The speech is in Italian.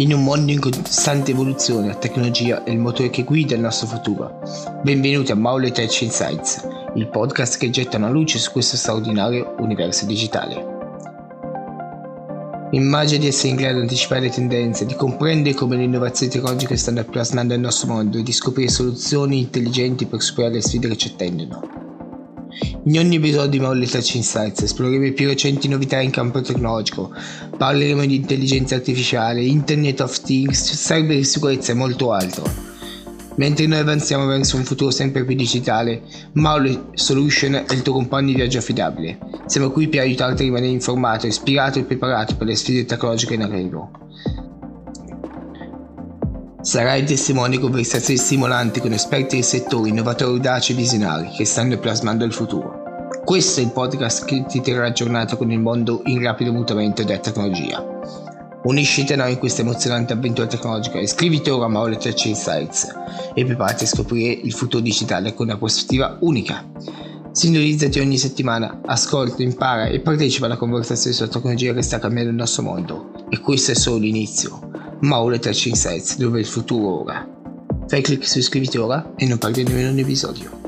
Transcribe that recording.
In un mondo in costante evoluzione, la tecnologia è il motore che guida il nostro futuro. Benvenuti a Maule Tech Insights, il podcast che getta una luce su questo straordinario universo digitale. Immagina di essere in grado di anticipare le tendenze, di comprendere come le innovazioni tecnologiche stanno plasmando il nostro mondo e di scoprire soluzioni intelligenti per superare le sfide che ci attendono. In ogni episodio di Maule Touch Insights esploreremo le più recenti novità in campo tecnologico, parleremo di intelligenza artificiale, Internet of Things, cybersicurezza e molto altro. Mentre noi avanziamo verso un futuro sempre più digitale, Maule Solution è il tuo compagno di viaggio affidabile. Siamo qui per aiutarti a rimanere informato, ispirato e preparato per le sfide tecnologiche in arrivo. Sarai testimone di conversazioni stimolanti con esperti del settore, innovatori audaci e visionari che stanno plasmando il futuro. Questo è il podcast che ti terrà aggiornato con il mondo in rapido mutamento della tecnologia. Unisciti a noi in questa emozionante avventura tecnologica, iscriviti ora a Maule Tech Insights e preparati a scoprire il futuro digitale con una prospettiva unica. Sintonizzati ogni settimana, ascolta, impara e partecipa alla conversazione sulla tecnologia che sta cambiando il nostro mondo. E questo è solo l'inizio. Maule Touch Insights, dove il futuro ora. Fai clic su iscriviti ora e non perdi nemmeno un episodio.